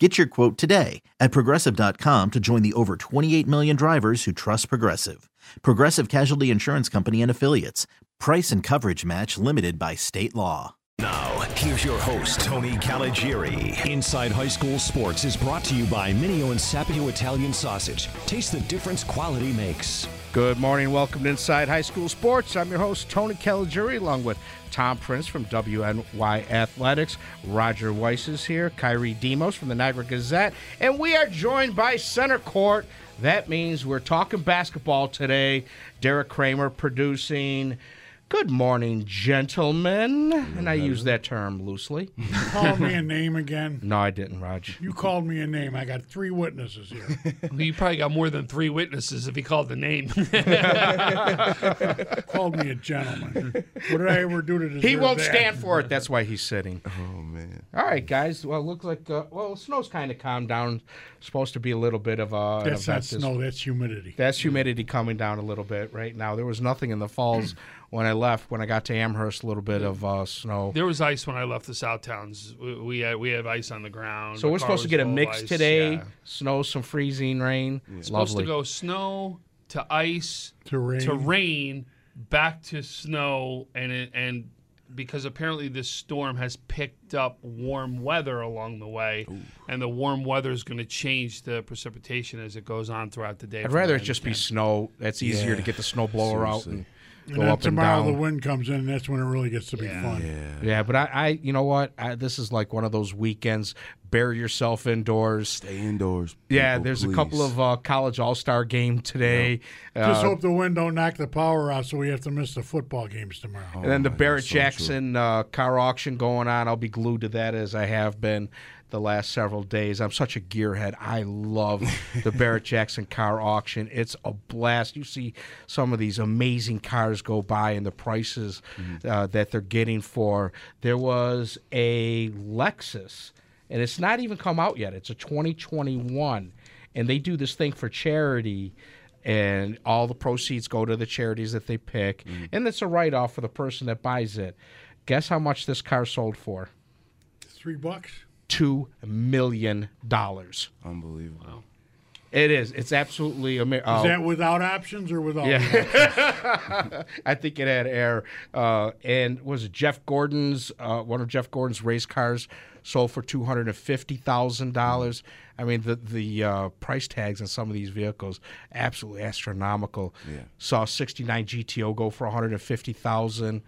Get your quote today at progressive.com to join the over 28 million drivers who trust Progressive. Progressive Casualty Insurance Company and Affiliates. Price and coverage match limited by state law. Now, here's your host, Tony Caligiuri. Inside High School Sports is brought to you by Mineo and Sapio Italian Sausage. Taste the difference quality makes. Good morning. Welcome to Inside High School Sports. I'm your host, Tony Caligiuri, along with Tom Prince from WNY Athletics. Roger Weiss is here. Kyrie Demos from the Niagara Gazette. And we are joined by Center Court. That means we're talking basketball today. Derek Kramer producing. Good morning, gentlemen. And I use that term loosely. You called me a name again. No, I didn't, Raj. You called me a name. I got three witnesses here. Well, you probably got more than three witnesses if he called the name. called me a gentleman. What did I ever do to deserve He won't that? stand for it. That's why he's sitting. Oh man. All right, guys. Well, it looks like uh, well, snow's kind of calmed down. Supposed to be a little bit of a. an That's not event this- snow. That's humidity. That's humidity coming down a little bit right now. There was nothing in the falls when I left. When I got to Amherst, a little bit of uh, snow. there was ice when I left the South Towns. We, we had we have ice on the ground. So The we're supposed to get a mix ice. today. Yeah. Snow, some freezing rain. Supposed Lovely. to go snow to ice To rain. to rain back to snow and it, and because apparently this storm has picked up warm weather along the way, and the warm weather is going to change the precipitation as it goes on throughout the day. I'd rather it just be snow. That's easier to get the snow blower out and Seriously. and go then up and tomorrow down. the wind comes in. and That's when it really gets to be fun. Yeah. Yeah, but I, I you know what? I, this is like one of those weekends. Bury yourself indoors. Stay indoors. Yeah, people, there's a couple of uh, college all star game today. Just Uh, hope the wind don't knock the power out, so we have to miss the football games tomorrow. and then the Oh Barrett God, so. Jackson uh, car auction going on. I'll be glued to that as I have been the last several days. I'm such a gearhead. I love the Barrett Jackson car auction. It's a blast. You see some of these amazing cars go by and the prices Mm-hmm. uh, that they're getting for. There was a Lexus, and it's not even come out yet. It's a 2021, and they do this thing for charity and all the proceeds go to the charities that they pick, and it's a write off for the person that buys it. Guess how much this car sold for? Three bucks. Two million dollars. Unbelievable. It is. It's absolutely amazing. Is that without options or without? Yeah. I think it had air. Uh, and was it Jeff Gordon's uh, one of Jeff Gordon's race cars sold for two hundred and fifty thousand dollars. I mean the the uh, price tags on some of these vehicles absolutely astronomical. Yeah. Saw sixty nine GTO go for one hundred and fifty thousand.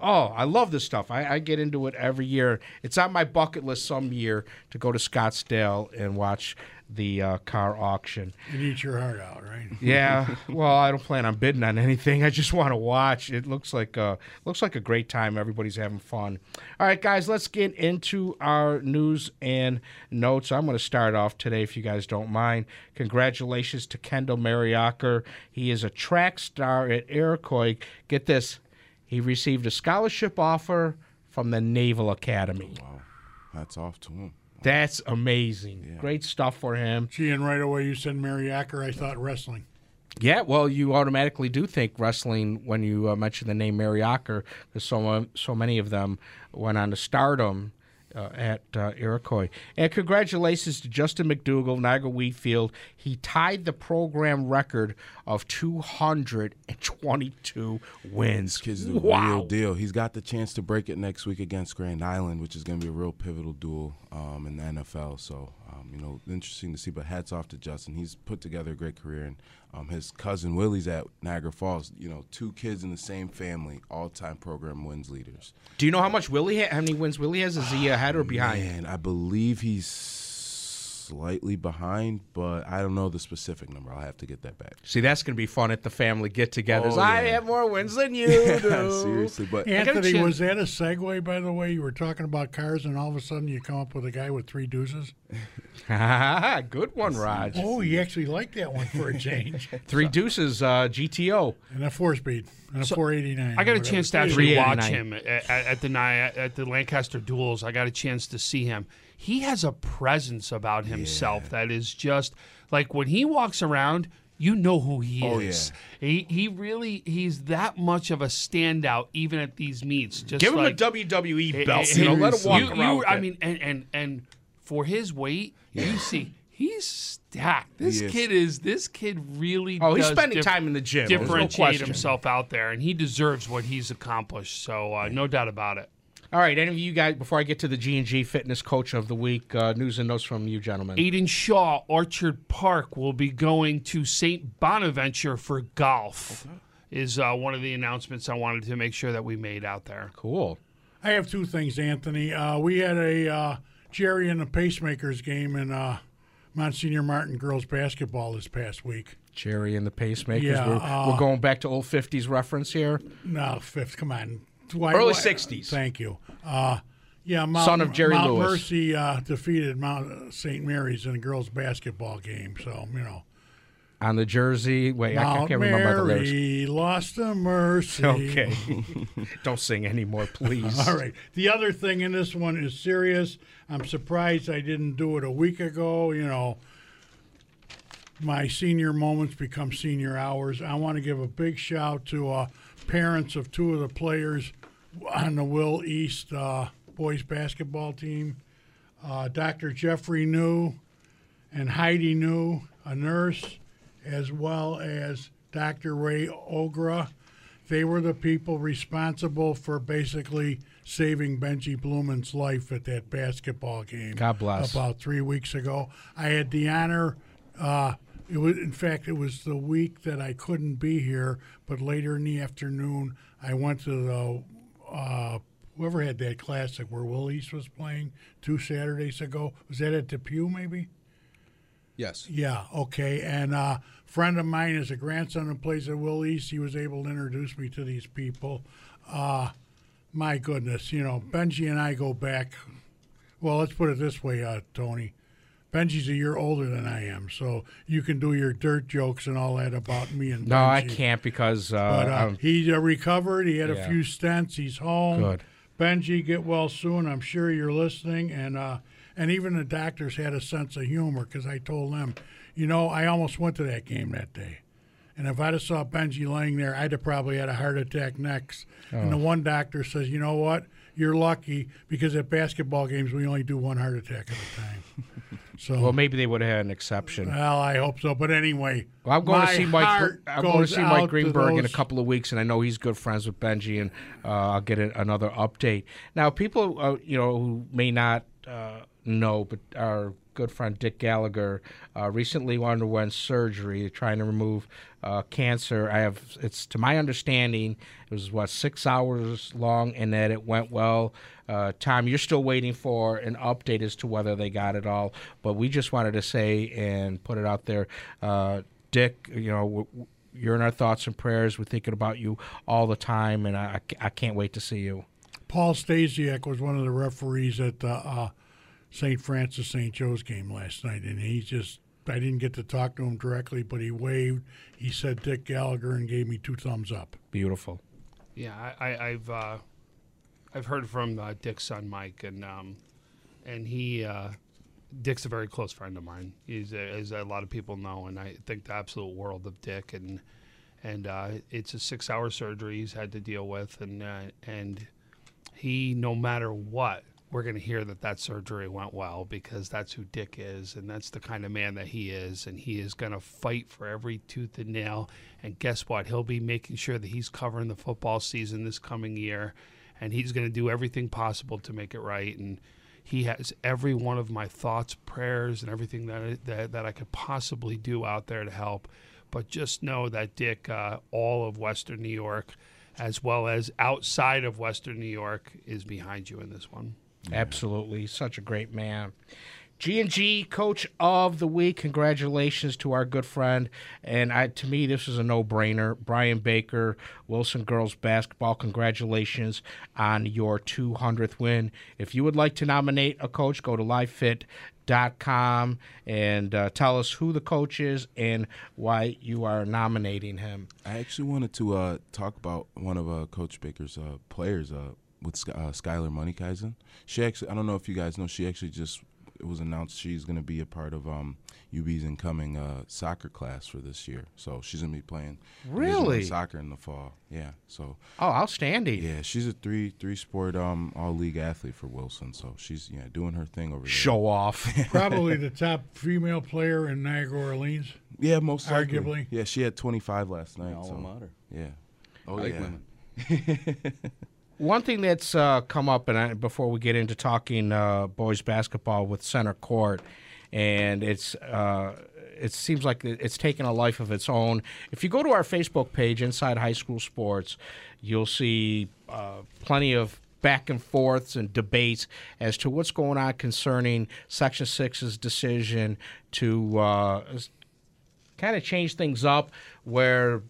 Oh, I love this stuff. I, I get into it every year. It's on my bucket list some year to go to Scottsdale and watch the uh, car auction. And eat your heart out, right? Yeah, well, I don't plan on bidding on anything. I just want to watch. It looks like a looks like a great time. Everybody's having fun. All right, guys, let's get into our news and notes. I'm going to start off today, if you guys don't mind. Congratulations to Kendall Mariacker. He is a track star at Iroquois. Get this, he received a scholarship offer from the Naval Academy. Wow. Hats off to him. That's amazing. Great stuff for him. Gee, and right away you said Mariacker. I thought wrestling. Yeah, well, you automatically do think wrestling when you uh, mention the name Mary Ocker, because so so many of them went on to stardom uh, at uh, Iroquois. And congratulations to Justin McDougall, Niagara Wheatfield. He tied the program record of 222 wins. Kid's the wow. real deal. He's got the chance to break it next week against Grand Island, which is going to be a real pivotal duel um, in the NFL. So, um, you know, interesting to see. But hats off to Justin. He's put together a great career, and um, his cousin Willie's at Niagara Falls. You know, two kids in the same family, all-time program wins leaders. Do you know how much Willie? Ha- how many wins Willie has? Is he ahead or behind? And I believe he's slightly behind, but I don't know the specific number. I'll have to get that back. See, that's going to be fun at the family get-togethers. Oh, I have more wins than you do. Seriously, but Anthony, was that a segue, by the way? You were talking about cars, and all of a sudden you come up with a guy with three deuces. Good one, Raj. Oh, you actually like that one for a change. Three deuces, uh, GTO. and a four speed. And a 489. I got a chance to actually watch him at, at the night at the Lancaster duels. I got a chance to see him. He has a presence about himself that is just like when he walks around, you know who he Oh, is. He he really he's that much of a standout even at these meets. Just Give him a WWE belt. You know, let him walk you- around. you- I mean, and and and for his weight, you see he's stacked. This He kid is. This kid really. Oh, he's does spending dif- time in the gym. There's no Differentiate himself out there, and he deserves what he's accomplished. So uh, no doubt about it. All right, any of you guys, before I get to the G and G Fitness Coach of the Week, uh, news and notes from you gentlemen. Aiden Shaw, Orchard Park, will be going to St. Bonaventure for golf. Is uh, one of the announcements I wanted to make sure that we made out there. Cool. I have two things, Anthony. Uh, we had a uh, Gerry and the Pacemakers game in uh, Monsignor Martin girls basketball this past week. Gerry and the Pacemakers. Yeah, we're, uh, we're going back to old 50s reference here. No, fifth. Come on. Why, Early 60s. Thank you. Uh, yeah, Mount, Son of Jerry Mount Lewis. Mercy uh, defeated Mount St. Mary's in a girls basketball game. So you know, On the jersey. Wait, I, I can't remember the lyrics. Lost to Mercy. Okay. Don't sing anymore, please. All right. The other thing in this one is serious. I'm surprised I didn't do it a week ago. You know, my senior moments become senior hours. I want to give a big shout to uh, parents of two of the players on the Will East uh, boys basketball team. Uh, Dr. Jeffrey New and Heidi New, a nurse, as well as Dr. Ray Ogra. They were the people responsible for basically saving Benji Blumen's life at that basketball game. God bless. About three weeks ago, I had the honor. Uh, it was, in fact, it was the week that I couldn't be here, but later in the afternoon, I went to the uh, whoever had that classic where Will East was playing two Saturdays ago. Was that at Depew, maybe? Yes. Yeah, okay. And a friend of mine is a grandson who plays at Will East. He was able to introduce me to these people. Uh, my goodness, you know, Benji and I go back. Well, let's put it this way, uh, Tony. Benji's a year older than I am, so you can do your dirt jokes and all that about me and Benji. No, Benji. I can't because uh, But uh, he uh, recovered. He had Yeah. a few stents. He's home. Good. Benji, get well soon. I'm sure you're listening. And uh, and even the doctors had a sense of humor because I told them, you know, I almost went to that game that day. And if I'd have saw Benji laying there, I'd have probably had a heart attack next. And the Oh. one doctor says, you know what? You're lucky because at basketball games we only do one heart attack at a time. So well, maybe they would have had an exception. well, I hope so. But anyway, Well, I'm going to see Mike. I'm going to see Mike Greenberg in a couple of weeks, and I know he's good friends with Benji, and uh, I'll get a, another update. Now, people, uh, you know, who may not uh, know, but our good friend Dick Gallagher uh, recently underwent surgery trying to remove uh, cancer. I have, it's to my understanding, it was what six hours long, and that it went well. Uh, Tom, you're still waiting for an update as to whether they got it all, but we just wanted to say and put it out there. Uh, Dick, you know, w- you're in our thoughts and prayers. We're thinking about you all the time, and I, I can't wait to see you. Paul Stasiak was one of the referees at the uh, St. Francis St. Joe's game last night, and he just I didn't get to talk to him directly, but he waved. He said Dick Gallagher and gave me two thumbs up. Beautiful. Yeah, I, I, I've uh, I've heard from uh, Dick's son Mike, and um, and he uh, Dick's a very close friend of mine. He's a, as a lot of people know, and I think the absolute world of Dick. And and uh, it's a six-hour surgery he's had to deal with, and uh, and he, no matter what, we're going to hear that that surgery went well because that's who Dick is, and that's the kind of man that he is, and he is going to fight for every tooth and nail. And guess what? He'll be making sure that he's covering the football season this coming year, and he's going to do everything possible to make it right. And he has every one of my thoughts, prayers, and everything that that, that I could possibly do out there to help. But just know that Dick, uh, all of Western New York, as well as outside of Western New York, is behind you in this one. Absolutely. Such a great man. G&G Coach of the Week. Congratulations to our good friend. And I, to me, this is a no-brainer. Brian Baker, Wilson Girls Basketball, congratulations on your 200th win. If you would like to nominate a coach, go to livefit.com and uh, tell us who the coach is and why you are nominating him. I actually wanted to uh, talk about one of uh, Coach Baker's uh, players uh, with Sky- uh, Skylar Moneykeisen. She actually, I don't know if you guys know, she actually just it was announced she's going to be a part of um, UB's incoming uh, soccer class for this year. So she's going to be playing Really? soccer in the fall. Yeah. So Oh, outstanding. yeah, she's a three three sport um, all league athlete for Wilson. So she's yeah doing her thing over there. Show off. Probably the top female player in Niagara Orleans. Yeah, most likely. Arguably. Yeah, she had 25 last night. alma so, mater. Yeah. Oh Like yeah. women. One thing that's uh, come up, and I, before we get into talking uh, boys basketball with center court, and it's uh, it seems like it's taken a life of its own. If you go to our Facebook page, Inside High School Sports, you'll see uh, plenty of back and forths and debates as to what's going on concerning Section 6's decision to uh, kind of change things up where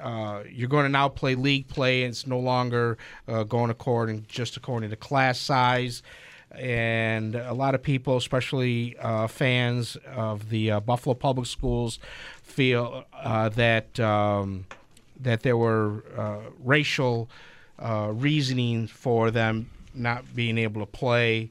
uh, you're going to now play league play and it's no longer uh, going according just according to class size. And a lot of people especially uh, fans of the uh, buffalo public schools feel uh, that um, that there were uh, racial reasoning for them not being able to play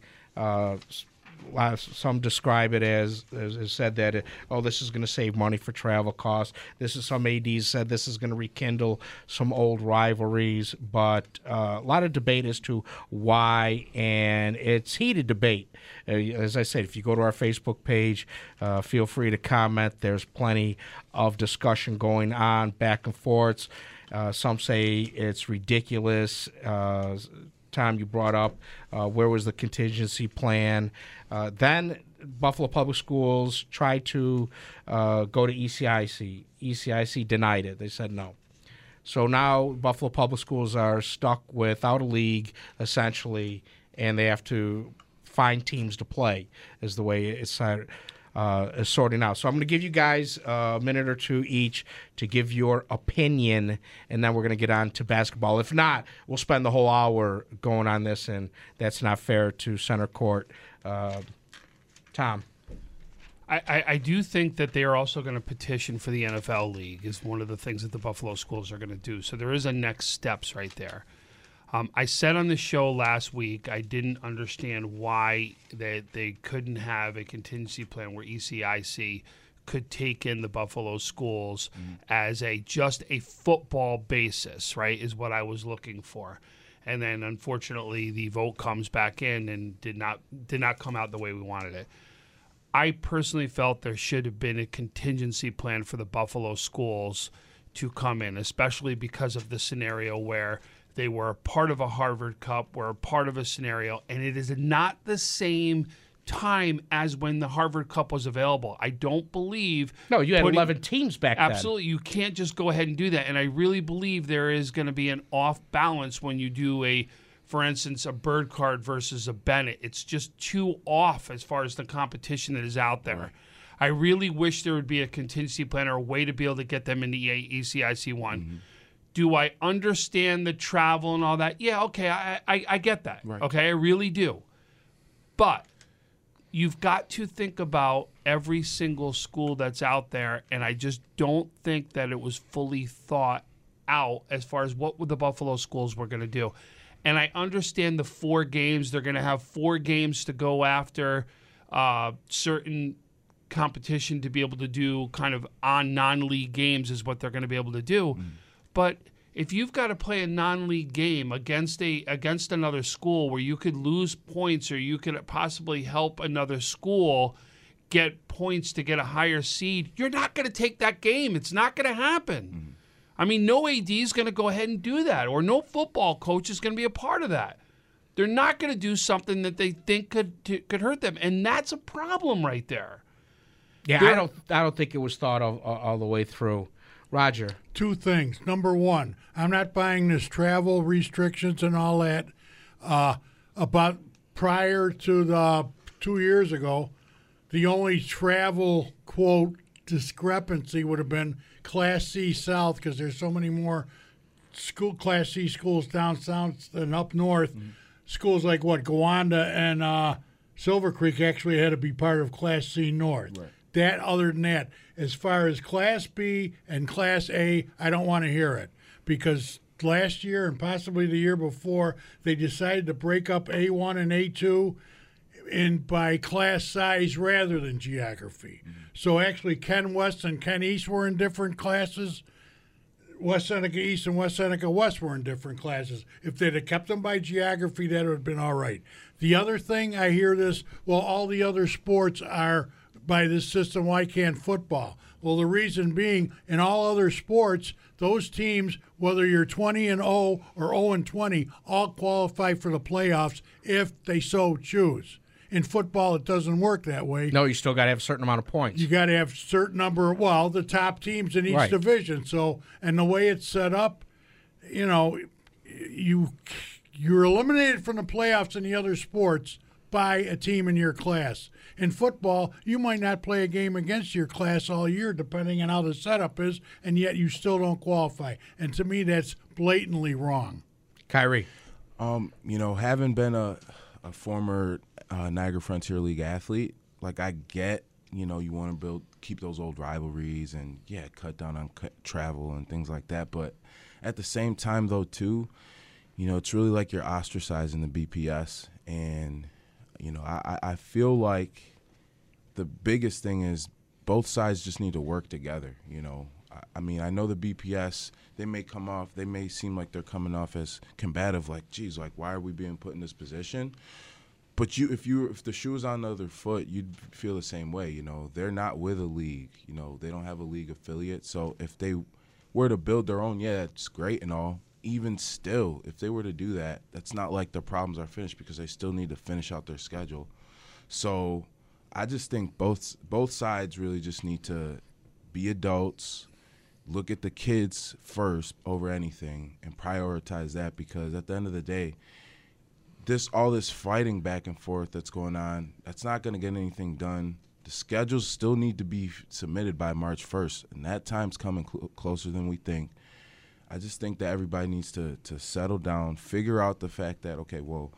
uh, some describe it as, as, as said that it, oh this is going to save money for travel costs. This is some ads said this is going to rekindle some old rivalries, but uh, a lot of debate as to why, and it's heated debate. Uh, as I said, if you go to our Facebook page, uh, feel free to comment. There's plenty of discussion going on, back and forths. Uh, some say it's ridiculous. Tom, you brought up uh, where was the contingency plan. Uh, then Buffalo Public Schools tried to uh, go to ECIC. ECIC denied it. They said no. So now Buffalo Public Schools are stuck without a league, essentially, and they have to find teams to play, is the way it's uh, uh, is sorting out. So I'm going to give you guys a minute or two each to give your opinion, and then we're going to get on to basketball. If not, we'll spend the whole hour going on this, and that's not fair to center court. Uh, Tom. I, I, I do think that they are also going to petition for the NFL league is one of the things that the Buffalo schools are going to do. So there is a next steps right there. Um, I said on the show last week I didn't understand why they they couldn't have a contingency plan where ECIC could take in the Buffalo schools as a just a football basis, right? Is what I was looking for. And then unfortunately the vote comes back in and did not did not come out the way we wanted it. I personally felt there should have been a contingency plan for the Buffalo schools to come in, especially because of the scenario where they were a part of a Harvard Cup, were a part of a scenario, and it is not the same time as when the Harvard Cup was available. I don't believe. No, you had putting- 11 teams back then. Absolutely. You can't just go ahead and do that. And I really believe there is going to be an off balance when you do a, for instance, a Burgard versus a Bennett. It's just too off as far as the competition that is out there. I really wish there would be a contingency plan or a way to be able to get them into E ECIC one. Mm-hmm. Do I understand the travel and all that? Yeah, okay, I, I, I get that. Okay, I really do. But you've got to think about every single school that's out there, and I just don't think that it was fully thought out as far as what the Buffalo schools were going to do. And I understand the four games; they're going to have four games to go after uh, certain competition to be able to do kind of on non-league games is what they're going to be able to do. But if you've got to play a non-league game against a against another school where you could lose points or you could possibly help another school get points to get a higher seed, you're not going to take that game. It's not going to happen. Mm-hmm. I mean, no AD is going to go ahead and do that, or no football coach is going to be a part of that. They're not going to do something that they think could t- could hurt them, and that's a problem right there. Yeah, There- I don't. I don't think it was thought of all, all the way through. Roger. Two things. Number one, I'm not buying this travel restrictions and all that. Uh, about prior to the two years ago, The only travel quote discrepancy would have been Class C South because there's so many more school Class C schools down south than up north. Schools like what Gowanda and uh, Silver Creek actually had to be part of Class C North. That other than that, as far as Class B and Class A, I don't want to hear it because last year and possibly the year before they decided to break up A1 and A2 in by class size rather than geography. Mm-hmm. So actually, Ken West and Ken East were in different classes. West Seneca East and West Seneca West were in different classes. If they'd have kept them by geography, that would have been all right. The other thing I hear this, well, all the other sports are by this system. Why can't football? Well, the reason being, in all other sports, those teams, whether you're 20 and 0 or 0 and 20, all qualify for the playoffs if they so choose. In football, it doesn't work that way. No, you still got to have a certain amount of points. You got to have a certain number. Well, the top teams in each Right. division. So, and the way it's set up, you know, you you're eliminated from the playoffs in the other sports by a team in your class. In football, you might not play a game against your class all year, depending on how the setup is, and yet you still don't qualify. And to me, that's blatantly wrong. Kyrie. Um, you know, having been a, a former uh, Niagara Frontier League athlete, like I get, you know, you want to build, keep those old rivalries and yeah, cut down on cut, travel and things like that. But at the same time, though, too, you know, it's really like you're ostracizing the BPS, and you know, I, I feel like the biggest thing is both sides just need to work together. You know, I, I mean, I know the BPS they may come off, they may seem like they're coming off as combative, like, geez, like why are we being put in this position? But you, if you, if the shoe was on the other foot, you'd feel the same way. You know, they're not with a league. You know, they don't have a league affiliate. So if they were to build their own, yeah, it's great and all. Even still, if they were to do that, that's not like the problems are finished because they still need to finish out their schedule. So I just think both both sides really just need to be adults, look at the kids first over anything, and prioritize that because at the end of the day, this all this fighting back and forth that's going on, that's not going to get anything done. The schedules still need to be submitted by March 1st, and that time's coming cl- closer than we think. I just think that everybody needs to to settle down, figure out the fact that okay, well,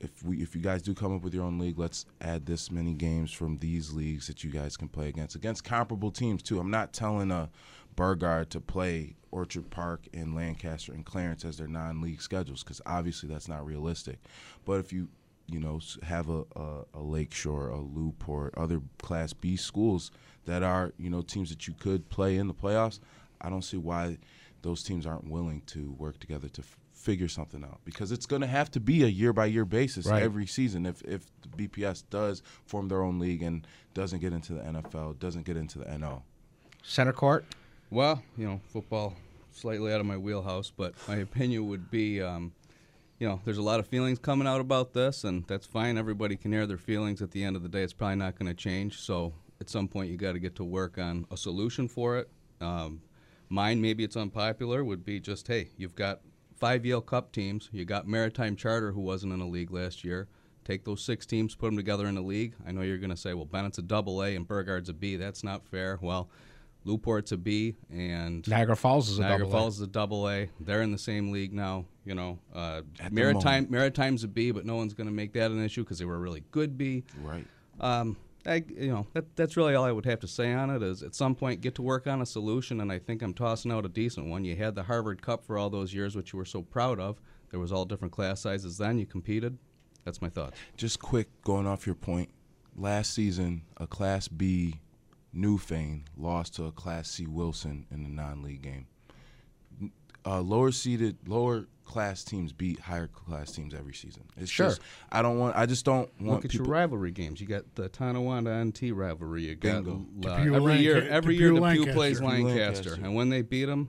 if we if you guys do come up with your own league, let's add this many games from these leagues that you guys can play against against comparable teams too. I'm not telling a Burgard to play Orchard Park and Lancaster and Clarence as their non-league schedules because obviously that's not realistic. But if you you know have a, a, a Lakeshore, a Newport, other Class B schools that are you know teams that you could play in the playoffs, I don't see why those teams aren't willing to work together to f- figure something out because it's going to have to be a year by year basis Right. every season if if the BPS does form their own league and doesn't get into the NFL, doesn't get into the NO. Center court. Well, you know, football slightly out of my wheelhouse, but my opinion would be, um, you know, there's a lot of feelings coming out about this, and that's fine. Everybody can air their feelings. At the end of the day, it's probably not going to change. So at some point, you got to get to work on a solution for it. Um, mine, maybe it's unpopular, would be just, hey, you've got five Yale Cup teams. You got Maritime Charter, who wasn't in a league last year. Take those six teams, put them together in a league. I know you're going to say, well, Bennett's a double A and Burgard's a B. That's not fair. Well, Newport's a B, and Niagara Falls is a Niagara double A. Is a double A. They're in the same league now. You know, uh, Maritime. Maritime's a B, but no one's going to make that an issue because they were a really good B. Right. Um, I, you know, that, that's really all I would have to say on it. Is at some point get to work on a solution, and I think I'm tossing out a decent one. You had the Harvard Cup for all those years, which you were so proud of. There was all different class sizes then. You competed. That's my thoughts. Just quick, going off your point. Last season, a Class B Newfane lost to a Class C Wilson in the non-league game. Uh, lower seeded, lower class teams beat higher class teams every season. It's Sure. just I don't want. I just don't want Look at people. your rivalry games. You got the Tonawanda NT rivalry. You got Bingo. uh, Depew every year. Every Depew year, Depew Lancaster. plays Lancaster, Lancaster. and when they beat them,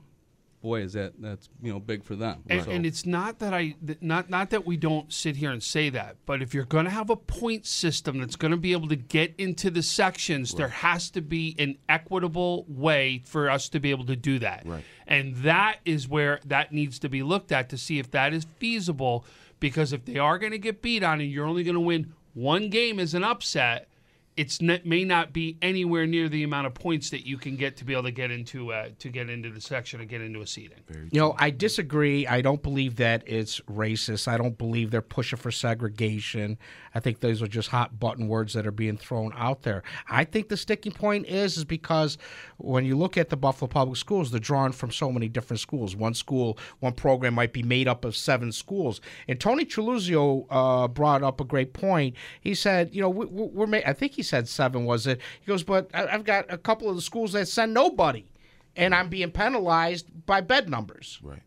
boy, is that that's you know big for them. And, So- and it's not that I not not that we don't sit here and say that, but if you're going to have a point system that's going to be able to get into the sections, there has to be an equitable way for us to be able to do that. Right. And that is where that needs to be looked at to see if that is feasible. Because if they are going to get beat on and you're only going to win one game as an upset, it's not, may not be anywhere near the amount of points that you can get to be able to get into uh, to get into the section and get into a seating. You know, I disagree. I don't believe that it's racist. I don't believe they're pushing for segregation. I think those are just hot button words that are being thrown out there. I think the sticking point is is because when you look at the Buffalo Public Schools, they're drawn from so many different schools. One school, one program might be made up of seven schools. And Tony Treluzio uh, brought up a great point. He said, you know, we, we're ma- I think he said seven was it? He goes, but I've got a couple of the schools that send nobody, and I'm being penalized by bed numbers. Right.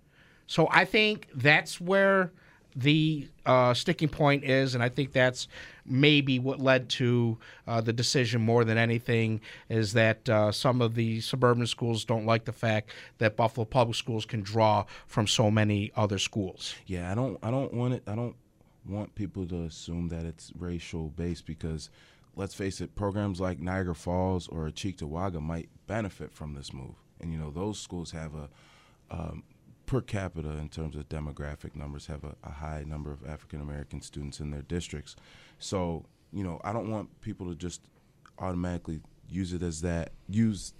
So I think that's where the uh, sticking point is, and I think that's maybe what led to uh, the decision more than anything is that uh, some of the suburban schools don't like the fact that Buffalo Public Schools can draw from so many other schools. Yeah, I don't I don't want it I don't want people to assume that it's racial based because let's face it, programs like Niagara Falls or Cheektowaga might benefit from this move. And you know, those schools have a um, per capita in terms of demographic numbers have a, a high number of African American students in their districts. So, you know, I don't want people to just automatically use it as that use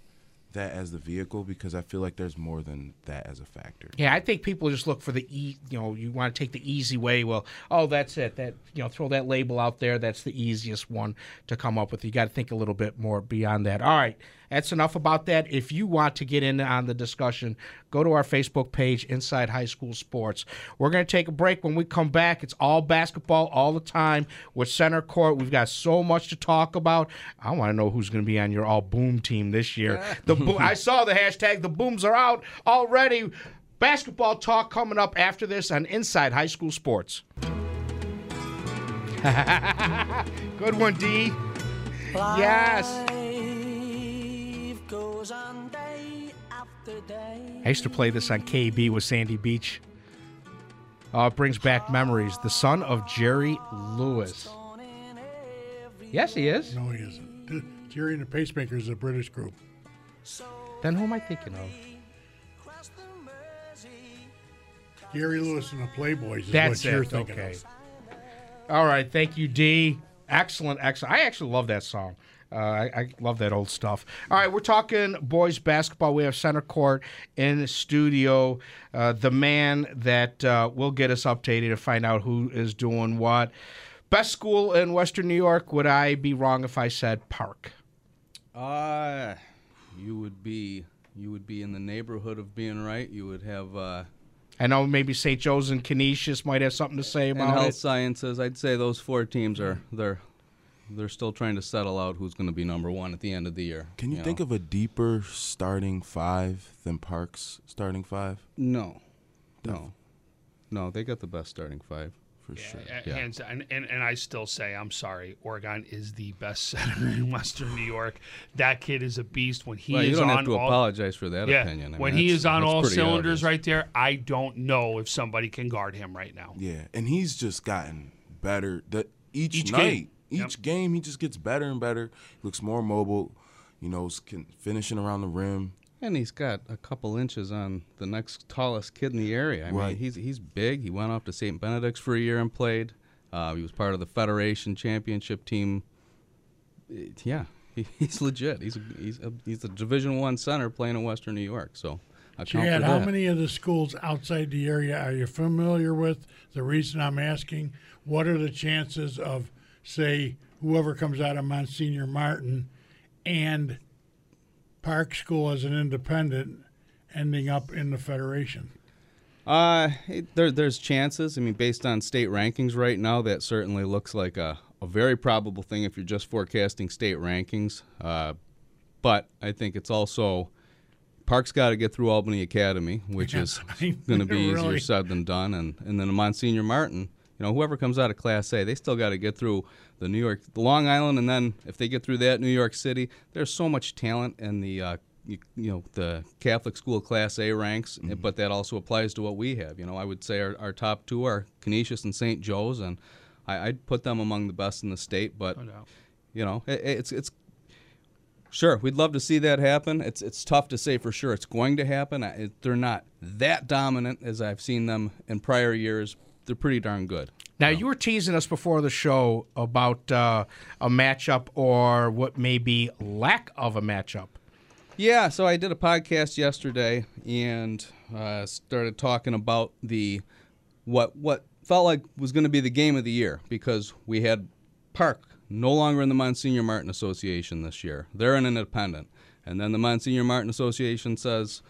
that as the vehicle because I feel like there's more than that as a factor. Yeah, I think people just look for the e. You know, you want to take the easy way. Well, oh, that's it. That you know, throw that label out there. That's the easiest one to come up with. You got to think a little bit more beyond that. All right, that's enough about that. If you want to get in on the discussion, go to our Facebook page, Inside High School Sports. We're going to take a break. When we come back, it's all basketball all the time with Center Court. We've got so much to talk about. I want to know who's going to be on your all boom team this year. The bo- I saw the hashtag. The booms are out already. Basketball talk coming up after this on Inside High School Sports. Good one, D. Yes. I used to play this on KB with Sandy Beach. Uh, it brings back memories. The son of Jerry Lewis. Yes, he is. No, he isn't. Gerry and the Pacemakers is a British group. Then who am I thinking of? Gary Lewis and the Playboys is That's what you're it. thinking Okay. of. All right. Thank you, D. Excellent, excellent. I actually love that song. Uh, I, I love that old stuff. All right, we're talking boys basketball. We have center court in the studio. Uh, the man that uh, will get us updated to find out who is doing what. Best school in Western New York. Would I be wrong if I said Park? Uh, you would be you would be in the neighborhood of being right. You would have uh, I know maybe St. Joe's and Canisius might have something to say and about health it. sciences. I'd say those four teams are they're they're still trying to settle out who's going to be number one at the end of the year. Can you, think of a deeper starting five than Park's starting five? no, no, no? They got the best starting five for sure. Uh, Yeah. Hands and, and and I still say I'm sorry. Oregon is the best center in Western New York. That kid is a beast. When he Well, is you don't on have to all, apologize for that yeah, opinion. I when mean, he is on all cylinders obvious. right there, I don't know if somebody can guard him right now. Yeah, and he's just gotten better. That each, Each night, game. each Yep. game, he just gets better and better. Looks more mobile. You know, can finishing around the rim. And he's got a couple inches on the next tallest kid in the area. I mean, he's he's big. He went off to St. Benedict's for a year and played. Uh, he was part of the Federation championship team. It- yeah, he, he's legit. He's a, he's a, he's a Division One center playing in Western New York. So Chad, how that. many of the schools outside the area are you familiar with? The reason I'm asking, what are the chances of, say, whoever comes out of Monsignor Martin and Park School as an independent ending up in the Federation? Uh, it- there, there's chances. I mean, based on state rankings right now, that certainly looks like a, a very probable thing if you're just forecasting state rankings. Uh, but I think it's also Park's got to get through Albany Academy, which is going to be easier said than done, and and then Monsignor Martin. You know, whoever comes out of Class A, they still got to get through the New York, the Long Island, and then if they get through that, New York City. There's so much talent in the uh, you, you know the Catholic school Class A ranks, but that also applies to what we have. You know, I would say our, our top two are Canisius and St. Joe's, and I, I'd put them among the best in the state. But No you know, it, it's it's sure we'd love to see that happen. It's it's tough to say for sure it's going to happen. I, it, they're not that dominant as I've seen them in prior years. They're pretty darn good. Now you were teasing us before the show about uh, a matchup or what may be lack of a matchup. Yeah, so I did a podcast yesterday and uh, started talking about the what what felt like was going to be the game of the year because we had Park no longer in the Monsignor Martin Association this year. They're an independent, and then the Monsignor Martin Association says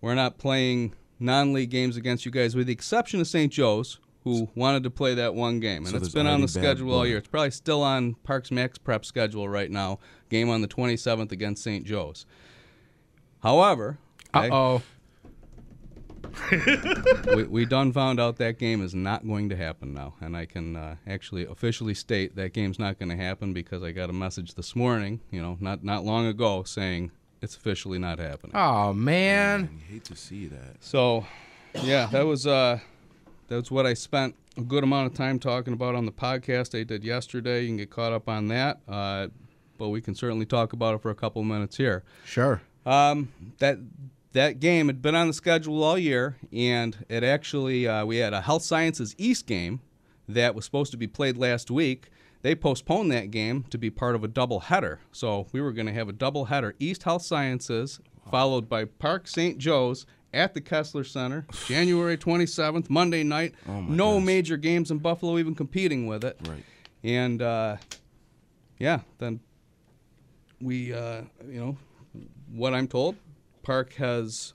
we're not playing non-league games against you guys, with the exception of St. Joe's, who wanted to play that one game, and So it's there's been on the schedule all year. It's probably still on Parks Max Prep schedule right now. Game on the 27th against St. Joe's. However, Uh oh. we, we done found out that game is not going to happen now, and I can uh, actually officially state that game's not going to happen because I got a message this morning, you know, not not long ago, saying it's officially not happening. Oh man. And you hate to see that. So, yeah, that was uh, that's what I spent a good amount of time talking about on the podcast I did yesterday. You can get caught up on that, uh, but we can certainly talk about it for a couple minutes here. Sure. Um, that that game had been on the schedule all year, and it actually uh, we had a Health Sciences East game that was supposed to be played last week. They postponed that game to be part of a double header, so we were going to have a double header: East Health Sciences, followed by Park St. Joe's at the Koessler Center, January 27th, Monday night. Oh no major games in Buffalo even competing with it. Right. And uh, yeah, then we, uh, you know, what I'm told, Park has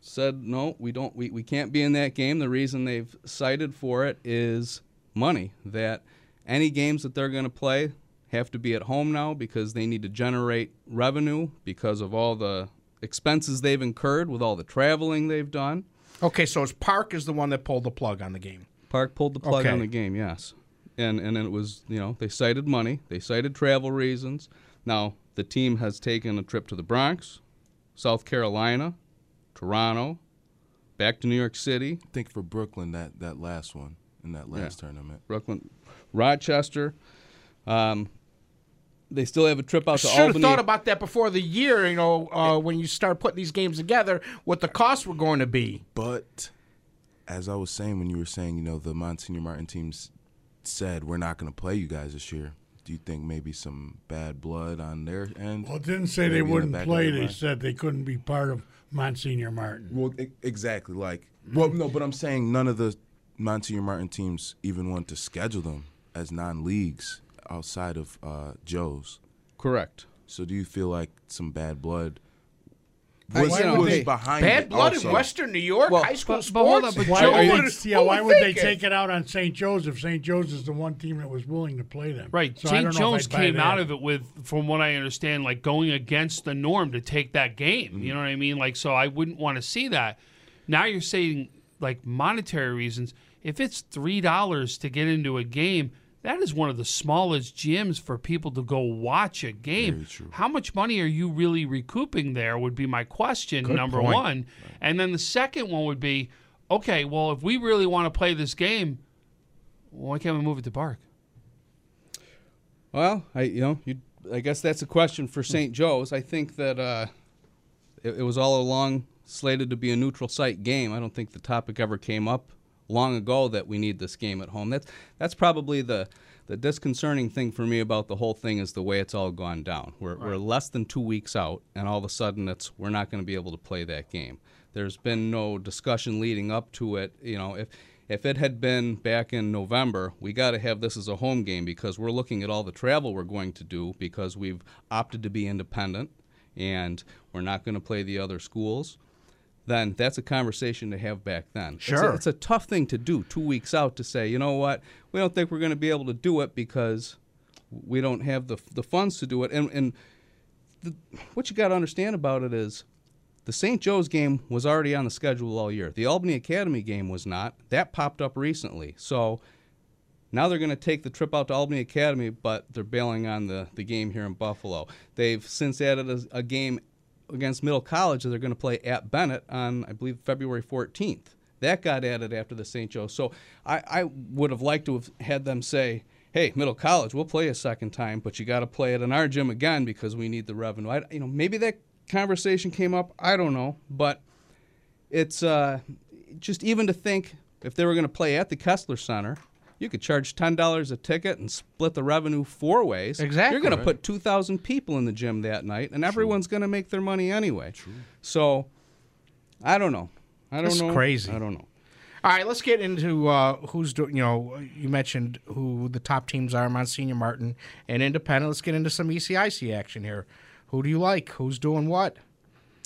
said no, we don't, we, we can't be in that game. The reason they've cited for it is money. That any games that they're going to play have to be at home now because they need to generate revenue because of all the expenses they've incurred with all the traveling they've done. Okay, so it's Park is the one that pulled the plug on the game. Park pulled the plug Okay. on the game, yes. And and it was, you know, they cited money, they cited travel reasons. Now, the team has taken a trip to the Bronx, South Carolina, Toronto, back to New York City, I think for Brooklyn, that, that last one in that last tournament. Brooklyn, Rochester. Um, they still have a trip out to Should have thought about that before the year. You know, uh, when you start putting these games together, what the costs were going to be. But as I was saying when you were saying, you know, the Monsignor Martin teams said we're not going to play you guys this year. Do you think maybe some bad blood on their end? Well, it didn't say they Maybe in the wouldn't back of play. They mind? said they couldn't be part of Monsignor Martin. Well, e- exactly. Like, well, no, but I'm saying none of the Monsignor Martin teams even want to schedule them as non-leagues outside of uh, Joe's. Correct. So, do you feel like some bad blood I- was, you know, was they- behind Bad it blood also? in Western New York, Well, high school but- but hold sports. on, but Why, Joe would would- they, yeah, who why would would they take it out on St. Joe's if St. Joe's is the one team that was willing to play them? Right. So I St. don't know Joe's if I'd buy came out of it with, from what I understand, like going against the norm to take that game. Mm-hmm. You know what I mean? Like, so I wouldn't want to see that. Now you're saying, like, monetary reasons. If it's $3 to get into a game, that is one of the smallest gyms for people to go watch a game. How much money are you really recouping there would be my question, number point. one. And then the second one would be okay, well, if we really want to play this game, why can't we move it to Park? Well, I you know, you, I guess that's a question for St. Joe's. I think that uh, it, it was all along slated to be a neutral site game. I don't think the topic ever came up long ago that we need this game at home. That's that's probably the the disconcerting thing for me about the whole thing is the way it's all gone down. We're, we're less than two weeks out, and all of a sudden it's we're not going to be able to play that game. There's been no discussion leading up to it. You know, if if it had been back in November, we got to have this as a home game because we're looking at all the travel we're going to do because we've opted to be independent and we're not going to play the other schools. Then that's a conversation to have back then. It's a- Sure. it's a tough thing to do two weeks out to say, you know what, we don't think we're going to be able to do it because we don't have the the funds to do it. And and the, what you got to understand about it is the St. Joe's game was already on the schedule all year. The Albany Academy game was not. That popped up recently. So now they're going to take the trip out to Albany Academy, but they're bailing on the, the game here in Buffalo. They've since added a, a game against Middle College they're going to play at Bennett on, I believe, February 14th. That got added after the St. Joe. So I, I would have liked to have had them say, hey, Middle College, we'll play a second time, but you got to play it in our gym again because we need the revenue. I, you know, maybe that conversation came up. I don't know, but it's uh, just even to think if they were going to play at the Koessler Center You could charge ten dollars a ticket and split the revenue four ways. Exactly. You're going to put two thousand people in the gym that night, and everyone's going to make their money anyway. True. So, I don't know. I don't That's know. crazy. I don't know. All right, let's get into uh, who's doing. You know, you mentioned who the top teams are: Monsignor Martin and Independent. Let's get into some ECIC action here. Who do you like? Who's doing what?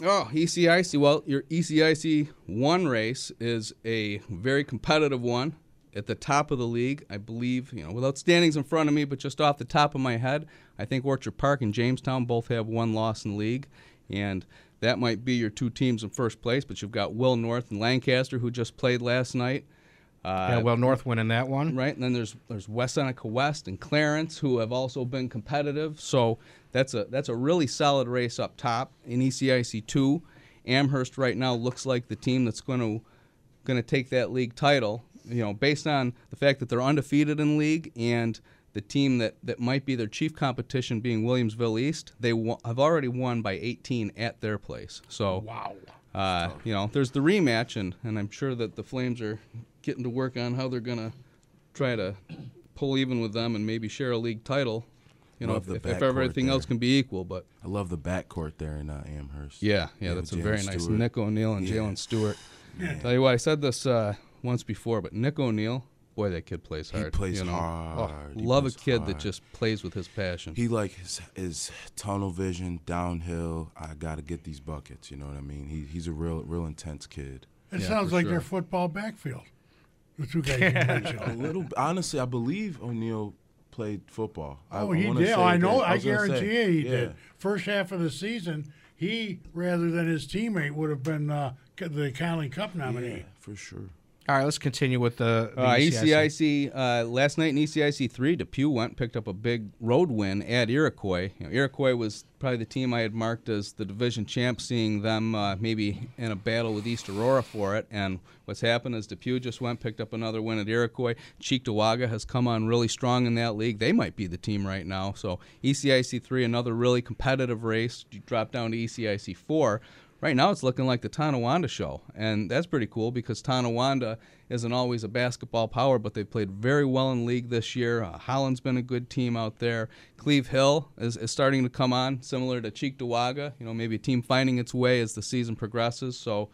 Oh, ECIC. Well, your ECIC one race is a very competitive one at the top of the league. I believe, you know, without standings in front of me, but just off the top of my head, I think Orchard Park and Jamestown both have one loss in the league. And that might be your two teams in first place, but you've got Will North and Lancaster who just played last night. Uh, yeah, well, North winning that one. right? And then there's there's West Seneca West and Clarence who have also been competitive. So that's a that's a really solid race up top in ECIC two. Amherst right now looks like the team that's going to going to take that league title. You know, based on the fact that they're undefeated in the league and the team that, that might be their chief competition being Williamsville East, they wa- have already won by 18 at their place. So Wow. uh, you know, there's the rematch, and, and I'm sure that the Flames are getting to work on how they're going to try to pull even with them and maybe share a league title. You know, if, the if, if everything else can be equal. But I love the backcourt there in uh, Amherst. yeah, yeah, that's a Jalen very nice Stewart. Nick O'Neill and Yeah. Jalen Stewart. Tell you what, I said this uh, once before, but Nick O'Neill, boy, that kid plays He hard. plays you know? hard. Oh, He love a plays kid that just plays with his passion. He like his, his tunnel vision downhill. I got to get these buckets. You know what I mean? He, he's a real real intense kid. It Yeah, sounds like sure. their football backfield. The two guys you A little honestly, I believe O'Neill played football. I- Oh, I he wanna did. Oh, I that. know. I, was gonna say, guarantee you he yeah. did. First half of the season, he rather than his teammate would have been uh, the Connolly Cup nominee. Yeah, for sure. All right, let's continue with the, the Uh, ECIC. ECIC uh, last night in ECIC three, Depew went picked up a big road win at Iroquois. You know, Iroquois was probably the team I had marked as the division champ, seeing them uh, maybe in a battle with East Aurora for it. And what's happened is Depew just went picked up another win at Iroquois. Cheektowaga has come on really strong in that league. They might be the team right now. So ECIC three, another really competitive race. You drop down to ECIC four. Right now, it's looking like the Tonawanda show, and that's pretty cool because Tonawanda isn't always a basketball power, but they played very well in league this year. Uh, Holland's been a good team out there. Cleve Hill is, is starting to come on, similar to Cheektowaga. You know, maybe a team finding its way as the season progresses. So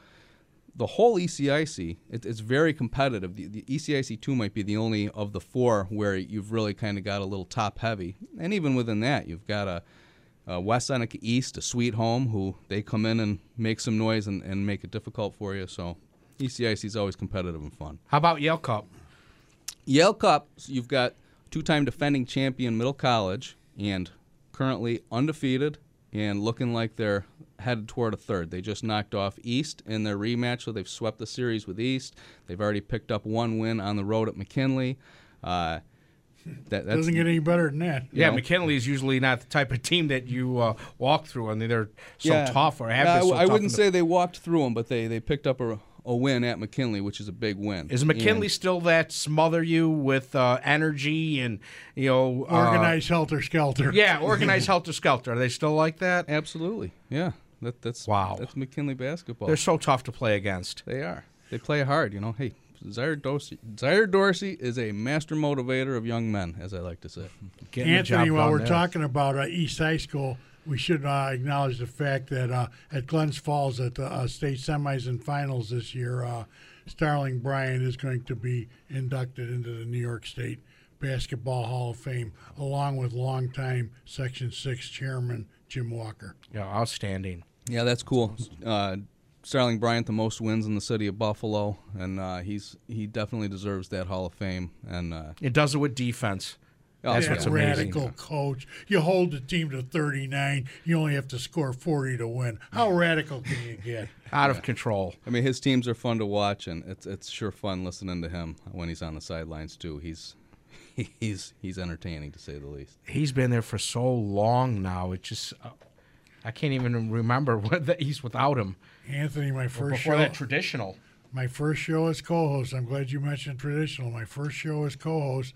the whole ECIC, it, it's very competitive. The, the ECIC 2 might be the only of the four where you've really kind of got a little top heavy. And even within that, you've got a, a West Seneca East, a sweet home, who they come in and make some noise and, and make it difficult for you. So ECIC is always competitive and fun. How about Yale Cup? Yale Cup, so you've got two-time defending champion Middle College and currently undefeated and looking like they're headed toward a third. They just knocked off East in their rematch, so they've swept the series with East. They've already picked up one win on the road at McKinley. Uh, that, that's Doesn't get any better than that. Yeah, know? McKinley is usually not the type of team that you uh, walk through. I mean, they're so Yeah. tough or have Yeah, been so I, I wouldn't in the- say they walked through them, but they, they picked up a, a win at McKinley, which is a big win. Is McKinley And- still that smother you with uh, energy and you know uh, Organized helter skelter. yeah, organized helter skelter. Are they still like that? Absolutely, yeah. That, that's Wow. That's McKinley basketball. They're so tough to play against. They are. They play hard, you know. Hey, Zaire Dorsey. Zaire Dorsey is a master motivator of young men, as I like to say. Getting Anthony, while we're there. talking about uh, East High School, we should uh, acknowledge the fact that uh, at Glens Falls, at the uh, state semis and finals this year, uh, Starling Bryant is going to be inducted into the New York State Basketball Hall of Fame, along with longtime Section 6 Chairman Jim Walker. yeah, outstanding. Yeah, that's cool. Starling Bryant, the most wins in the city of Buffalo, and uh, he's he definitely deserves that Hall of Fame. And uh, It does it with defense. oh, That's yeah. what's amazing. radical coach. You hold the team to 39, you only have to score 40 to win. How radical can you get? Out of control. I mean, his teams are fun to watch, and it's it's sure fun listening to him when he's on the sidelines too. He's he's he's entertaining to say the least. He's been there for so long now. It just uh, I can't even remember what the East without him. Anthony, my first Before show. that traditional. My first show as co-host. I'm glad you mentioned traditional. My first show as co-host,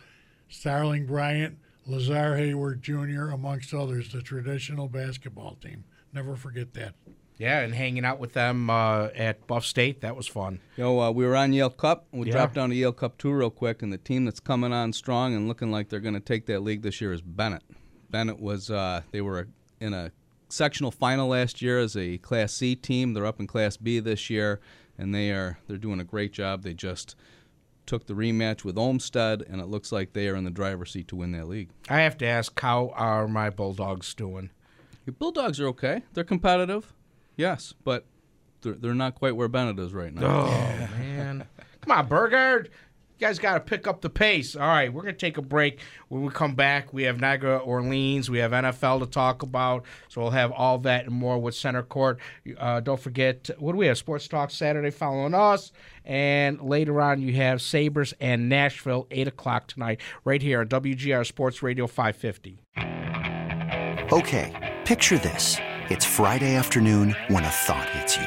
Starling Bryant, Lazar Hayward Jr., amongst others, the traditional basketball team. Never forget that. Yeah, and hanging out with them uh, at Buff State, that was fun. You know, uh, we were on Yale Cup. We Yeah. dropped down to Yale Cup 2 real quick, and the team that's coming on strong and looking like they're going to take that league this year is Bennett. Bennett was, uh, they were in a sectional final last year as a Class C team. They're up in Class B this year, and they are they're doing a great job. They just took the rematch with Olmsted, and it looks like they are in the driver's seat to win that league. I have to ask, how are my Bulldogs doing? Your Bulldogs are okay. They're competitive, yes, but they're, they're not quite where Bennett is right now. Oh, man. Come on, Burgard. Guys got to pick up the pace. All right, we're going to take a break. When we come back, we have Niagara Orleans. We have NFL to talk about. So we'll have all that and more with Center Court. Uh, don't forget, what do we have? Sports Talk Saturday following us. And later on, you have Sabres and Nashville, 8 o'clock tonight, right here on WGR Sports Radio 550. Okay, picture this. It's Friday afternoon when a thought hits you.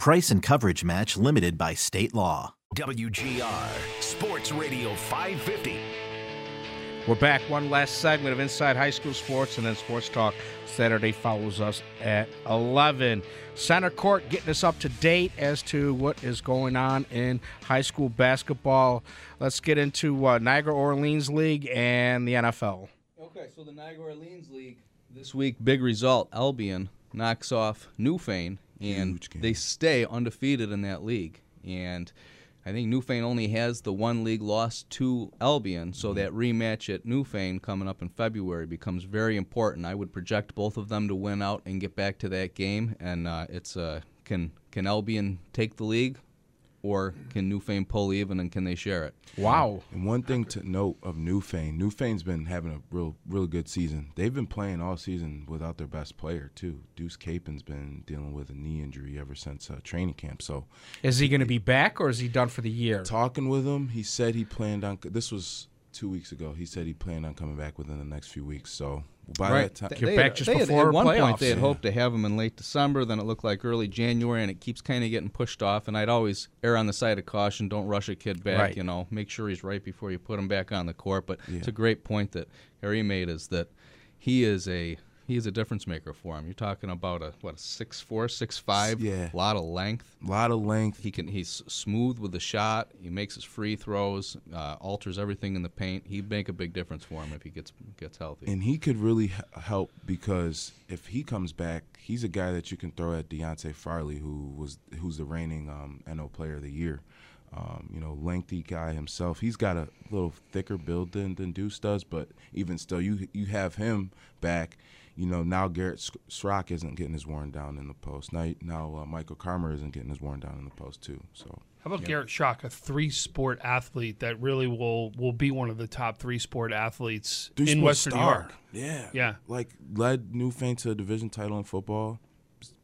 Price and coverage match limited by state law. WGR Sports Radio 550. We're back. One last segment of Inside High School Sports, and then Sports Talk Saturday follows us at 11. Center Court getting us up to date as to what is going on in high school basketball. Let's get into uh, Niagara Orleans League and the NFL. Okay, so the Niagara Orleans League this week, big result. Albion knocks off Newfane, and they stay undefeated in that league. And I think Newfane only has the one league loss to Albion, so that rematch at Newfane coming up in February becomes very important. I would project both of them to win out and get back to that game. And uh, it's uh, can can Albion take the league, or can Newfane pull even, and can they share it? Wow. And one thing to note of Newfane, Newfane's been having a real, real good season. They've been playing all season without their best player too. Deuce Capen's been dealing with a knee injury ever since uh, training camp. So, Is he going to be back or is he done for the year? talking with him, he said he planned on. This was two weeks ago. He said he planned on coming back within the next few weeks. So by Right. that time, They back had- just they had- before at one playoffs. point they had Yeah. hoped to have him in late December. Then it looked like early January, and it keeps kind of getting pushed off. And I'd always err on the side of caution. Don't rush a kid back. Right. You know, make sure he's right before you put him back on the court. But it's a great point that Harry made is that he is a he is a difference maker for him. You're talking about a what a six four six five. Yeah. lot of length. a lot of length. He can he's smooth with the shot. He makes his free throws. Uh, alters everything in the paint. He'd make a big difference for him if he gets gets healthy. And he could really help because if he comes back, he's a guy that you can throw at Deontay Farley, who was who's the reigning um, NO Player of the Year. Um, you know, lengthy guy himself. He's got a little thicker build than, than Deuce does, but even still, you you have him back. You know, now Garrett Sch- Schrock isn't getting his worn down in the post. Now, now uh, Michael Carmer isn't getting his worn down in the post too. So How about Garrett Schock, a three-sport athlete that really will will be one of the top three-sport athletes in Three-sport Western New. York? Yeah. Yeah. Like led Newfane to a division title in football.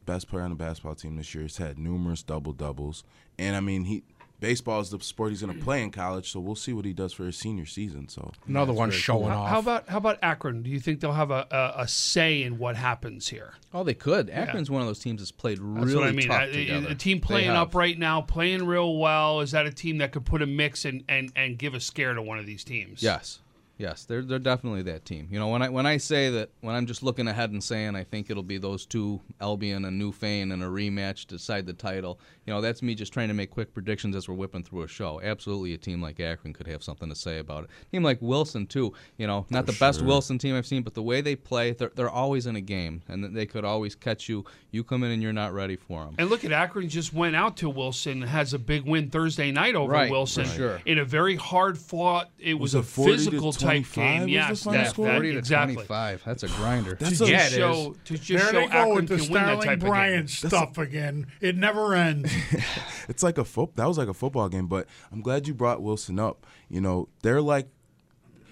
Best player on the basketball team this year. He's had numerous double doubles. And I mean he baseball is the sport he's going to play in college. So we'll see what he does for his senior season. So Another one showing How, off. how about how about Akron? Do you think they'll have a, a, a say in what happens here? Oh, they could. Akron's one of those teams that's played really That's what I mean. tough A- a- together. A, team playing up right now, playing real well. Is that a team that could put a mix and, and, and give a scare to one of these teams? Yes. Yes, they're they're definitely that team. You know, when I when I say that when I'm just looking ahead and saying I think it'll be those two, Albion and Newfane, in a rematch to decide the title. You know, that's me just trying to make quick predictions as we're whipping through a show. Absolutely, a team like Akron could have something to say about it. A team like Wilson too. You know, not the best Wilson team I've seen, but the way they play, they're they're always in a game, and they could always catch you. You come in and you're not ready for them. And look at Akron just went out to Wilson, has a big win Thursday night over Right, for Wilson sure. in a very hard fought. It was, Was a it 40 to physical type 25 game. was the Yes, final that, score? that- 40 to exactly. 25. That's a grinder. That's To a, Yeah, just it show, to just There show they go Akron with the can win that Starling type Bryant of game. stuff again. It never ends. it's like a foot. That was like a football game. But I'm glad you brought Wilson up. You know, they're like,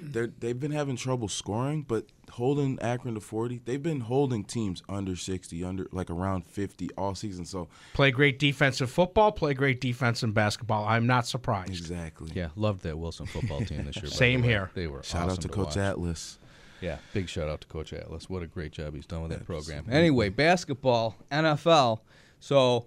they're they've been having trouble scoring, but holding Akron to 40. They've been holding teams under 60, under like around 50 all season. So Play great defensive football, play great defense in basketball. I'm not surprised. exactly. Yeah, loved that Wilson football team this year. Same the here. They were Shout awesome out to Coach watch. Atlas. Yeah, big shout out to Coach Atlas. What a great job he's done with that program. Anyway, basketball, NFL. So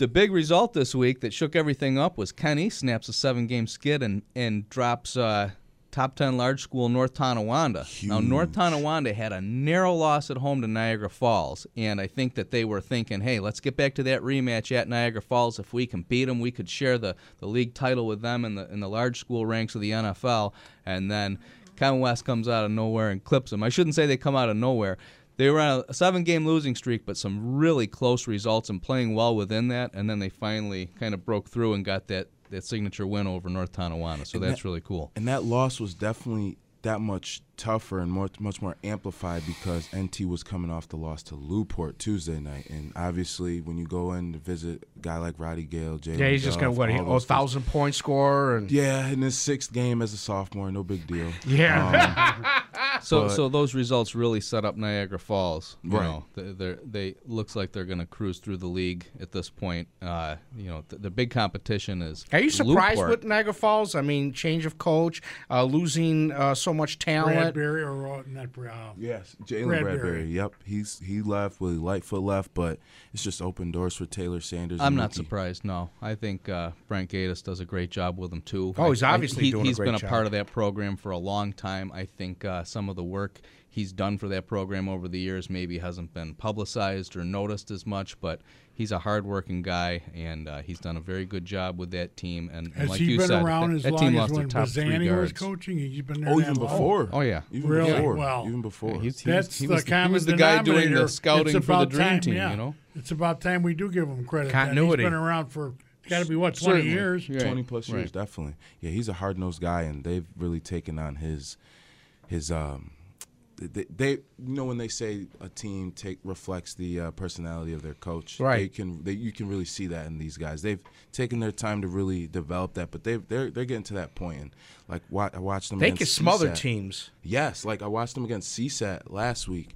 the big result this week that shook everything up was Kenny snaps a seven game skid and, and drops uh, top 10 large school North Tonawanda. Now, North Tonawanda had a narrow loss at home to Niagara Falls, and I think that they were thinking, hey, let's get back to that rematch at Niagara Falls. If we can beat them, we could share the, the league title with them in the, in the large school ranks of the NFL. And then Kevin West comes out of nowhere and clips them. I shouldn't say they come out of nowhere. They were on a seven game losing streak, but some really close results and playing well within that. And then they finally kind of broke through and got that, that signature win over North Tonawanda. So that's that- really cool. And that loss was definitely that much tougher and more, much more amplified because NT was coming off the loss to Newport Tuesday night, and obviously when you go in to visit a guy like Roddy Gale, Jalen Yeah, he's just gonna what? he- A those kids- thousand point score and Yeah, in his sixth game as a sophomore, no big deal. yeah. So, But- so those results really set up Niagara Falls. You Right. know, they they're, they looks like they're going to cruise through the league at this point. Uh, you know, the, the big competition is. Are you surprised Newport. with Niagara Falls? I mean, change of coach, uh, losing uh, so much talent. Bradbury or uh, not Bra- uh, Yes, Jalen Bradbury. Bradbury. Yep, he's he left. Willie Lightfoot left, but it's just open doors for Taylor Sanders. I'm and not Mookie. surprised. No, I think uh, Brent Gaddis does a great job with him too. Oh, he's I- I- obviously he, doing a He's great been a job. part of that program for a long time. I think uh, some of the work he's done for that program over the years maybe hasn't been publicized or noticed as much, but he's a hardworking guy and uh, he's done a very good job with that team. And, and Has like he you been said, around that, as that long team as lost their when top Bazzani was guards. coaching? He's been there Oh, that even long? before. Oh yeah. Even Really? before. Well, even before. Yeah, he's, he was, That's he the was, he was the guy doing the scouting for the dream time, team. yeah. You know. It's about time we do give him credit. then. Continuity. He's been around for got to be what twenty Certainly. years. Yeah. 20 plus years, Right. definitely. Yeah, he's a hard nosed guy, and they've really taken on his his um. They, they you know when they say a team take reflects the uh, personality of their coach Right. they can they, you can really see that in these guys they've taken their time to really develop that but they they're they're getting to that point and like wa- I watched them They against can smother CSAT. teams. yes like I watched them against CSAT last week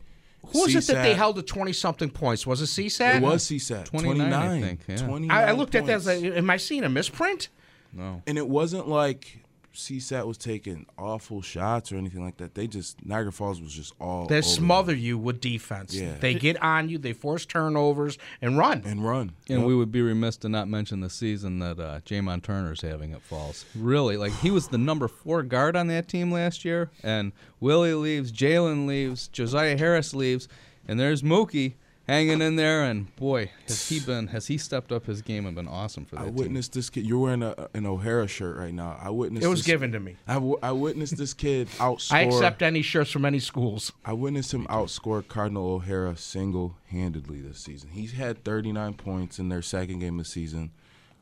Who was it that they held to twenty something points? Was it CSAT? it was CSAT 29, 29 I think, yeah. 29 I, I looked at that. As points. a, am I seeing a misprint? No. and it wasn't like CSAT was taking awful shots or anything like that. They just Niagara Falls was just all They over smother them you with defense. Yeah. They get on you. They force turnovers and run. and run. And Yep. we would be remiss to not mention the season that uh, Jamon Turner's having at Falls. Really, like he was the number four guard on that team last year, and Willie leaves, Jalen leaves, Josiah Harris leaves, and there's Mookie hanging in there. And boy, has he been has he stepped up his game and been awesome for that I team. witnessed this kid. You're wearing a, an O'Hara shirt right now. I witnessed. It was this, given to me. I witnessed this kid outscore. I accept any shirts from any schools. I witnessed him outscore Cardinal O'Hara single-handedly this season. He's had 39 points in their second game of the season.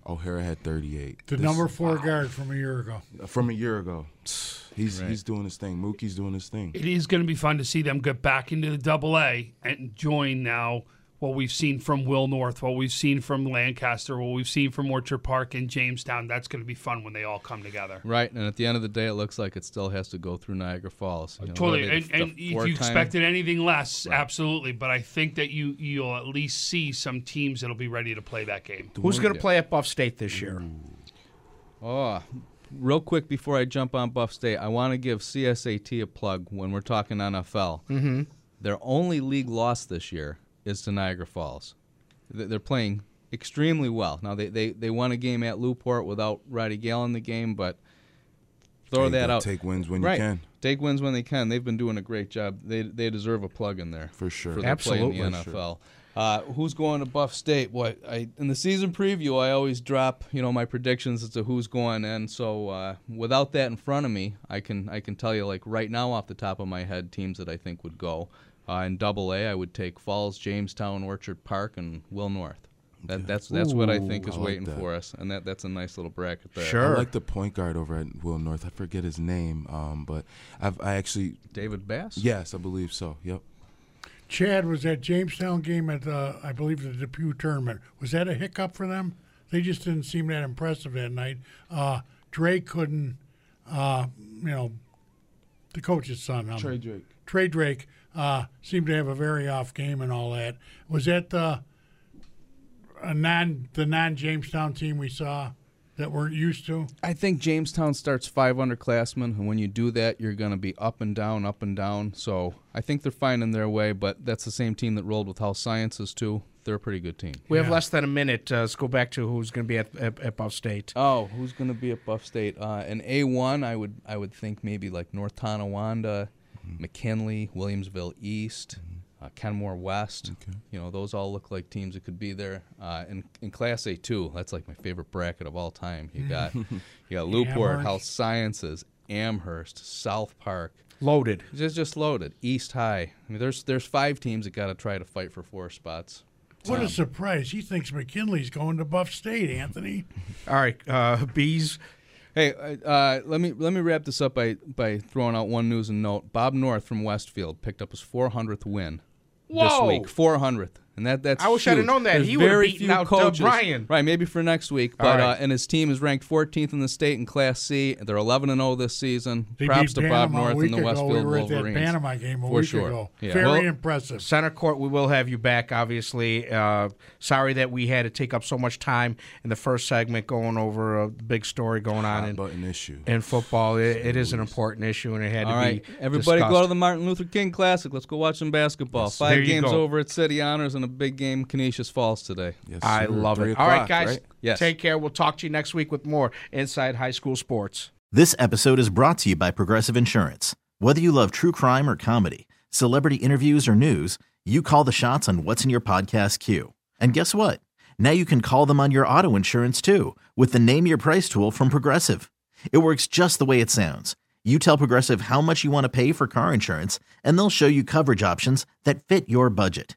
O'Hara had 38. The This- number four guard from a year ago. from a year ago. He's he's doing his thing. Mookie's doing his thing. It is going to be fun to see them get back into the Double A and join now what we've seen from Will North, what we've seen from Lancaster, what we've seen from Orchard Park and Jamestown. That's going to be fun when they all come together. Right, and at the end of the day, it looks like it still has to go through Niagara Falls. You know, Totally, what are and, they, the and if you four-time- expected anything less, absolutely. But I think that you you'll at least see some teams that'll be ready to play that game. Who's going to play at Buff State this year? Oh, real quick before I jump on Buff State, I want to give CSAT a plug when we're talking NFL. Mm-hmm. Their only league loss this year is to Niagara Falls. They're playing extremely well. Now they, they, they won a game at Newport without Roddy Gale in the game, but throw There that out. Take wins when right. you can. Take wins when they can. They've been doing a great job. They they deserve a plug in there For sure. For their play in the Absolutely. NFL. Uh, who's going to Buff State? What I in the season preview, I always drop you know my predictions as to who's going in. So uh, without that in front of me, I can I can tell you like right now off the top of my head teams that I think would go. Uh, in Double A, I would take Falls, Jamestown, Orchard Park, and Will North. That, that's that's what I think is I like waiting that. for us, and that that's a nice little bracket there. Sure. I like the point guard over at Will North. I forget his name, um, but I've I actually David Bass. yes, I believe so. Yep. Chad was that Jamestown game at the, I believe, the Depew tournament. Was that a hiccup for them? They just didn't seem that impressive that night. Uh, Drake couldn't, uh, you know, the coach's son. Um, Trey Drake. Trey Drake uh, seemed to have a very off game and all that. Was that the a non the non Jamestown team we saw that we're used to? I think Jamestown starts five underclassmen, and when you do that, you're going to be up and down, up and down. So I think they're finding their way, but that's the same team that rolled with Health Sciences too. They're a pretty good team. We have less than a minute. Uh, let's go back to who's going to be at, at, at Buff State. Oh, who's going to be at Buff State? Uh, in A one, I would I would think maybe like North Tonawanda, McKinley, Williamsville East, uh, Kenmore West. You know, those all look like teams that could be there. Uh, in in Class A two, that's like my favorite bracket of all time. You got you got Newport, Amherst. Health Sciences, Amherst, South Park. Loaded. Just just loaded. East High. I mean, there's there's five teams that got to try to fight for four spots. What a surprise! He thinks McKinley's going to Buff State, Anthony. All right, uh, bees. Hey, uh, let me let me wrap this up by by throwing out one news and note. Bob North from Westfield picked up his 400th win Whoa. this week. 400th, and that that's I wish I'd have known that. There's He would've beaten out, coaches. Brian. Right, maybe for next week. But right. uh, and his team is ranked 14th in the state in Class C. They're 11 and 0 this season. They Props to Bob North and the ago. Westfield we were at Wolverines. that Panama game a For week sure. ago. Yeah. Very Well- impressive. Center court, we will have you back, obviously. Uh, sorry that we had to take up so much time in the first segment going over a big story going on Hot in, button issue. in football. It, it is an important issue, and it had All to right, be everybody go to the Martin Luther King Classic. Let's go watch some basketball. There Five you games go. over at City Honors and a big game, Canisius Falls today. Yes, I sir. love it. All right, o'clock, guys. Yes. Take care. We'll talk to you next week with more Inside High School Sports. This episode is brought to you by Progressive Insurance. Whether you love true crime or comedy, celebrity interviews or news, you call the shots on what's in your podcast queue. And guess what? Now you can call them on your auto insurance too with the Name Your Price tool from Progressive. It works just the way it sounds. You tell Progressive how much you want to pay for car insurance, and they'll show you coverage options that fit your budget.